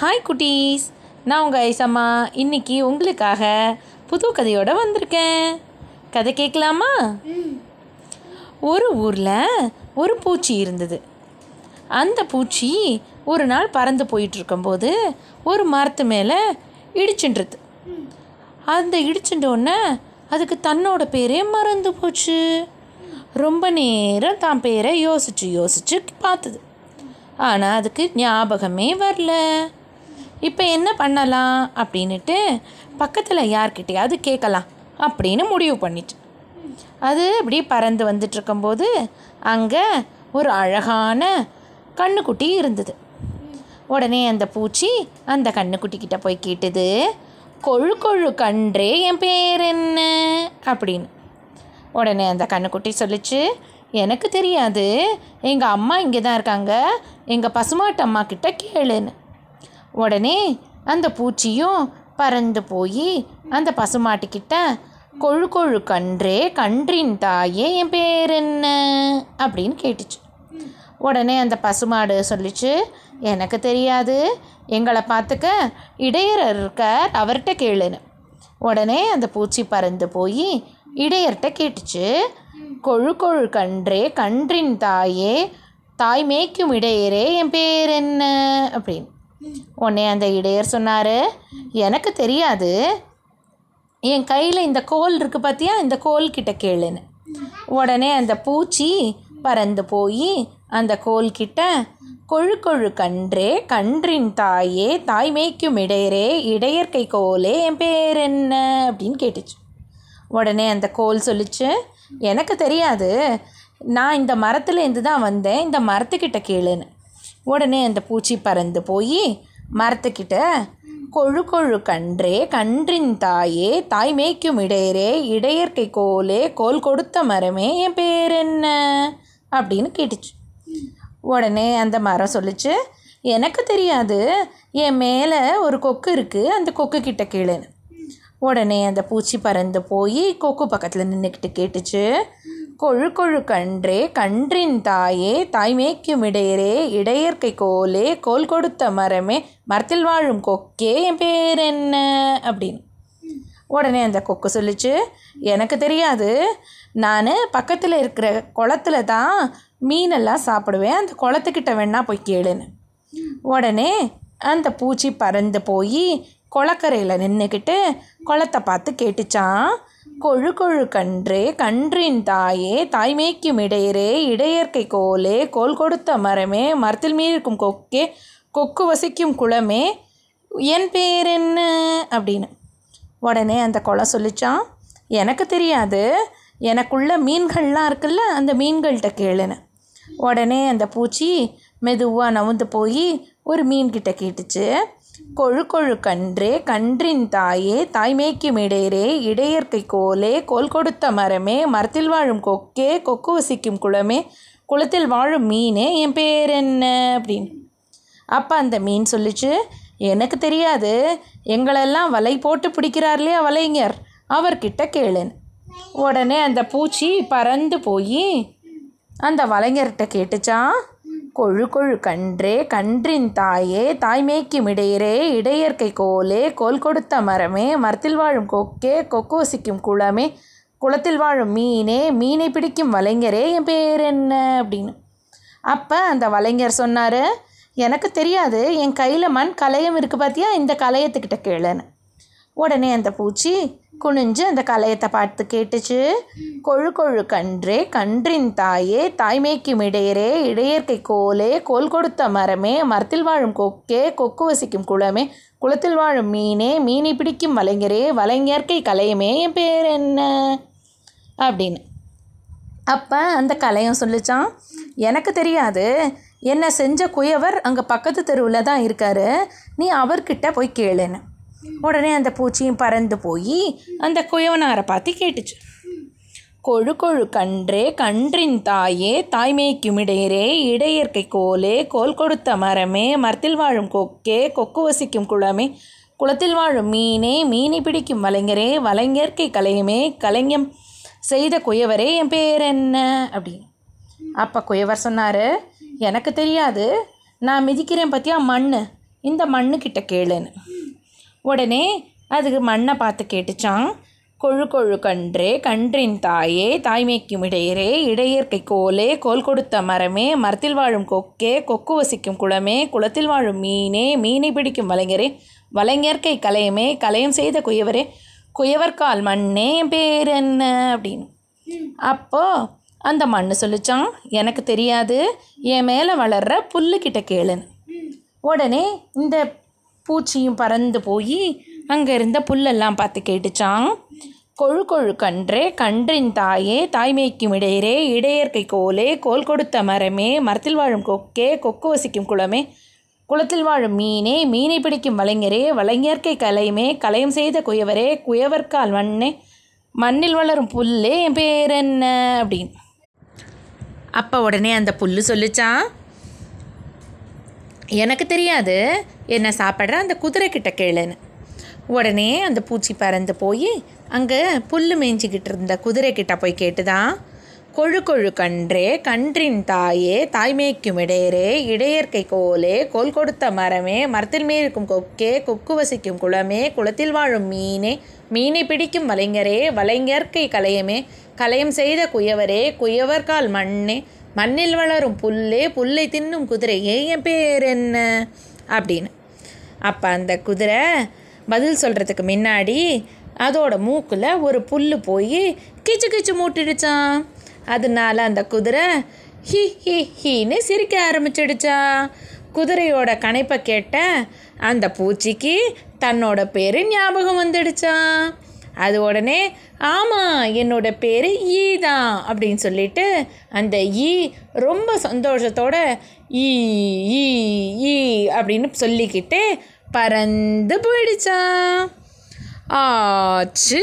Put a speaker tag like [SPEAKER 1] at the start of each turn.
[SPEAKER 1] Hi குட்டீஸ். நான் உங்கள் ஐசம்மா. இன்னைக்கு உங்களுக்காக புது கதையோடு வந்திருக்கேன். கதை கேட்கலாமா? ஒரு ஊரில் ஒரு பூச்சி இருந்தது. அந்த பூச்சி ஒரு நாள் பறந்து போயிட்டுருக்கும்போது ஒரு மரத்து மேலே இடிச்சுன்றது. அந்த இடிச்சுட்டோன்னே அதுக்கு தன்னோட பேரே மறந்து போச்சு. ரொம்ப நேரம் தான் பேரை யோசிச்சு யோசிச்சு பார்த்தது. ஆனால் அதுக்கு ஞாபகமே வரல. இப்போ என்ன பண்ணலாம் அப்படின்னுட்டு பக்கத்தில் யார்கிட்டையாவது கேட்கலாம் அப்படின்னு முடிவு பண்ணிச்சு அது இப்படி பறந்து வந்துட்டு இருக்கும்போது அங்கே ஒரு அழகான கண்ணுக்குட்டி இருந்தது. உடனே அந்த பூச்சி அந்த கண்ணுக்குட்டிக்கிட்ட போய் கேட்டது கொழு கொழு கன்றே என் பேர் என்ன? அப்படின்னு. உடனே அந்த கண்ணுக்குட்டி சொல்லிச்சு எனக்கு தெரியாது. எங்கள் அம்மா இங்கே தான் இருக்காங்க. எங்கள் பசுமாட்டு அம்மா கிட்ட கேளுன்னு. உடனே அந்த பூச்சியும் பறந்து போய் அந்த பசுமாட்டுக்கிட்ட கொழு கொழு கன்றே கன்றின் தாயே என் பேர் என்ன? அப்படின்னு கேட்டுச்சு. உடனே அந்த பசுமாடு சொல்லிச்சு எனக்கு தெரியாது எங்களை பார்த்துக்க இடையர் இருக்கார் அவர்கிட்ட கேளுன்னு. உடனே அந்த பூச்சி பறந்து போய் இடையர்கிட்ட கேட்டுச்சு கொழு கொழு கன்றே கன்றின் தாயே தாய் மேய்க்கும் இடையரே என் பேர் என்ன? அப்படின்னு. உடனே அந்த இடையர் சொன்னார். எனக்கு தெரியாது. என் கையில் இந்த கோல் இருக்கு பார்த்தியா இந்த கோல் கிட்ட கேளுன்னு. உடனே அந்த பூச்சி பறந்து போய் அந்த கோல் கிட்ட கொழு கொழு கன்றே கன்றின் தாயே தாய் மேய்க்கும் இடையரே இடையற்கை கோலே என் பேர் என்ன? அப்படின்னு கேட்டுச்சு. உடனே அந்த கோல் சொல்லிச்சு எனக்கு தெரியாது. நான் இந்த மரத்துலேருந்து தான் வந்தேன். இந்த மரத்துக்கிட்ட கேளுன்னு. உடனே அந்த பூச்சி பறந்து போய் மரத்துக்கிட்ட கொழு கொழு கன்றே கன்றின் தாயே தாய் மேய்க்கும் இடையரே இடையற்கை கோலே கோல் கொடுத்த மரமே என் பேர் என்ன? அப்படின்னு கேட்டுச்சு. உடனே அந்த மரம் சொல்லிச்சு எனக்கு தெரியாது என் மேலே ஒரு கொக்கு இருக்குது அந்த கொக்கு கிட்ட கீழேன்னு உடனே அந்த பூச்சி பறந்து போய் கொக்கு பக்கத்தில் நின்றுக்கிட்டு கேட்டுச்சு கொழு கொழு கன்றே கன்றின் தாயே தாய் மேய்க்கும் இடையரே இடையற்கை கோலே கோல் கொடுத்த மரமே மரத்தில் வாழும் கொக்கே என் பேர் என்ன? அப்படின்னு. உடனே அந்த கொக்கு சொல்லிச்சு எனக்கு தெரியாது. நான் பக்கத்தில் இருக்கிற குளத்துல தான் மீனெல்லாம் சாப்பிடுவேன். அந்த குளத்துக்கிட்ட வேணா போய் கேளுன்னு. உடனே அந்த பூச்சி பறந்து போய் குளக்கரையில் நின்றுக்கிட்டு குளத்தை பார்த்து கேட்டுச்சான் கொழு கொழு கன்றே கன்றின் தாயே தாய்மேய்க்கும் இடையரே இடையற்கை கோலே கோல் கொடுத்த மரமே மரத்தில் மீறிருக்கும் கொக்கே கொக்கு வசிக்கும் குளமே என் பேர் என்ன? அப்படின்னு. உடனே அந்த குளம் சொல்லிச்சான். எனக்கு தெரியாது. எனக்குள்ள மீன்கள்லாம் இருக்குல்ல அந்த மீன்கள்கிட்ட கேளுன்னு. உடனே அந்த பூச்சி மெதுவாக நவுந்து போய் ஒரு மீன்கிட்ட கேட்டுச்சு. கொழு கொழு கன்றே கன்றின் தாயே தாய்மேய்க்கும் இடையரே இடையற்கை கோலே கோல் கொடுத்த மரமே மரத்தில் வாழும் கொக்கே கொக்கு வசிக்கும் குளமே குளத்தில் வாழும் மீனே என் பேர் என்ன? அப்படின்னு. அப்போ அந்த மீன் சொல்லிச்சு எனக்கு தெரியாது. எங்களெல்லாம் வலை போட்டு பிடிக்கிறார் இல்லையா வலைஞர் அவர்கிட்ட கேளுன்னு உடனே அந்த பூச்சி பறந்து போய் அந்த வலைஞர்கிட்ட கேட்டுச்சான் கொழு கொழு கன்றே கன்றின் தாயே தாய்மேய்க்கும் இடையரே இடையற்கை கோலே கோல் கொடுத்த மரமே மரத்தில் வாழும் கொக்கே கொக்கு வசிக்கும் குளமே குளத்தில் வாழும் மீனே மீனை பிடிக்கும் வலைஞரே என் பேர் என்ன? அப்படின்னு. அப்போ அந்த வலைஞர் சொன்னார் எனக்கு தெரியாது என் கையில் மண் கலையம் இருக்குது பார்த்தியா இந்த கலையத்துக்கிட்ட கேளுன்னு. உடனே அந்த பூச்சி குனிஞ்சு அந்த கலையத்தை பார்த்து கேட்டுச்சு. கொழு கொழு கன்றே கன்றின் தாயே தாய்மேய்க்கும் இடையரே இடையற்கை கோலே கோல் கொடுத்த மரமே மரத்தில் வாழும் கொக்கே கொக்கு வசிக்கும் குளமே குளத்தில் வாழும் மீனே மீனை பிடிக்கும் வலைஞரே வலைஞர்க்கை கலையுமே என் பேர் என்ன? அப்படின்னு. அப்போ அந்த கலையம் சொல்லிச்சான் எனக்கு தெரியாது. என்னை செஞ்ச குயவர் அங்கே பக்கத்து தெருவில் தான் இருக்காரு. நீ அவர்கிட்ட போய் கேளுன்னு. உடனே அந்த பூச்சியும் பறந்து போய் அந்த குயவனாரை பார்த்து கேட்டுச்சு. கொழு கொழு கன்றே கன்றின் தாயே தாய்மேய்க்கும் இடையரே இடையற்கை கோலே கோல் கொடுத்த மரமே மரத்தில் வாழும் கொக்கே கொக்கு வசிக்கும் குளமே குளத்தில் வாழும் மீனே மீனை பிடிக்கும் வலைஞரே வலைஞர்க்கை கலையுமே கலைஞம் செய்த குயவரே என் பேர் என்ன? அப்படின்னு அப்போ குயவர் சொன்னார் எனக்கு தெரியாது. நான் மிதிக்கிறேன் பற்றியா மண் இந்த மண்ணுக்கிட்ட கேளுன்னு. உடனே அதுக்கு மண்ணை பார்த்து கேட்டுச்சான் கொழு கொழு கன்றே கன்றின் தாயே தாய்மைக்கும் இடையரே இடையற்கை கோலே கோல் கொடுத்த மரமே மரத்தில் வாழும் கொக்கே கொக்கு வசிக்கும் குளமே குளத்தில் வாழும் மீனே மீனை பிடிக்கும் வலைஞரே வலைஞர்க்கை கலையமே கலையம் செய்த குயவரே குயவர்கால் மண்ணே பேர் என்ன? அப்படின்னு. அப்போது அந்த மண்ணு சொல்லிச்சான் எனக்கு தெரியாது என் மேலே வளர்ற புல்லுக்கிட்ட கேளுன்னு. உடனே இந்த பூச்சியும் பறந்து போய் அங்கே இருந்த புல்லெல்லாம் பார்த்து கேட்டுச்சான் கொழு கொழு கன்றே கன்றின் தாயே தாய்மைக்கும் இடையரே இடையற்கை கோலே கோல் கொடுத்த மரமே மரத்தில் வாழும் கொக்கே கொக்கு வசிக்கும் குளமே குளத்தில் வாழும் மீனே மீனை பிடிக்கும் வலைஞரே வலைஞர்க்கை கலையுமே கலையம் செய்த குயவரே குயவர்கால் மண்ணே மண்ணில் வளரும் புல்லே என் பேர் என்ன? அப்படின்னு. அப்போ உடனே அந்த புல் சொல்லிச்சான் எனக்கு தெரியாது. என்ன சாப்பிட்ற? அந்த குதிரைக்கிட்ட கேளுன்னு. உடனே அந்த பூச்சி பறந்து போய் அங்கே புல் மேய்ஞ்சிக்கிட்டு இருந்த குதிரை கிட்ட போய் கேட்டுதான் கொழு கொழு கன்றே கன்றின் தாயே தாய்மேய்க்கும் இடையரே இடையற்கை கோலே கோல் கொடுத்த மரமே மரத்தில் மேயிருக்கும் கொக்கே கொக்கு வசிக்கும் குளமே குளத்தில் வாழும் மீனே மீனை பிடிக்கும் வலைஞரே வலைஞர்க்கை கலையமே கலையம் செய்த குயவரே குயவர்கால் மண்ணே மண்ணில் வளரும் புல்லே புல்லை தின்னும் குதிரையே என் பேர் என்ன? அப்படின்னு. அப்போ அந்த குதிரை பதில் சொல்கிறதுக்கு முன்னாடி அதோட மூக்கில் ஒரு புல் போய் கிச்சு கிச்சு மூட்டிடுச்சான் அதனால அந்த குதிரை ஹி ஹி ஹின்னு சிரிக்க ஆரம்பிச்சிடுச்சா. குதிரையோட கணைப்பை கேட்ட அந்த பூச்சிக்கு தன்னோட பேர் ஞாபகம் வந்துடுச்சான் அது உடனே ஆமாம் என்னோட பேர் ஈ தான் அப்படின்னு சொல்லிட்டு அந்த ஈ ரொம்ப சந்தோஷத்தோட ஈ ஈ ஈ அப்படின்னு சொல்லிக்கிட்டு பறந்து போயிடுச்சான் ஆச்சு.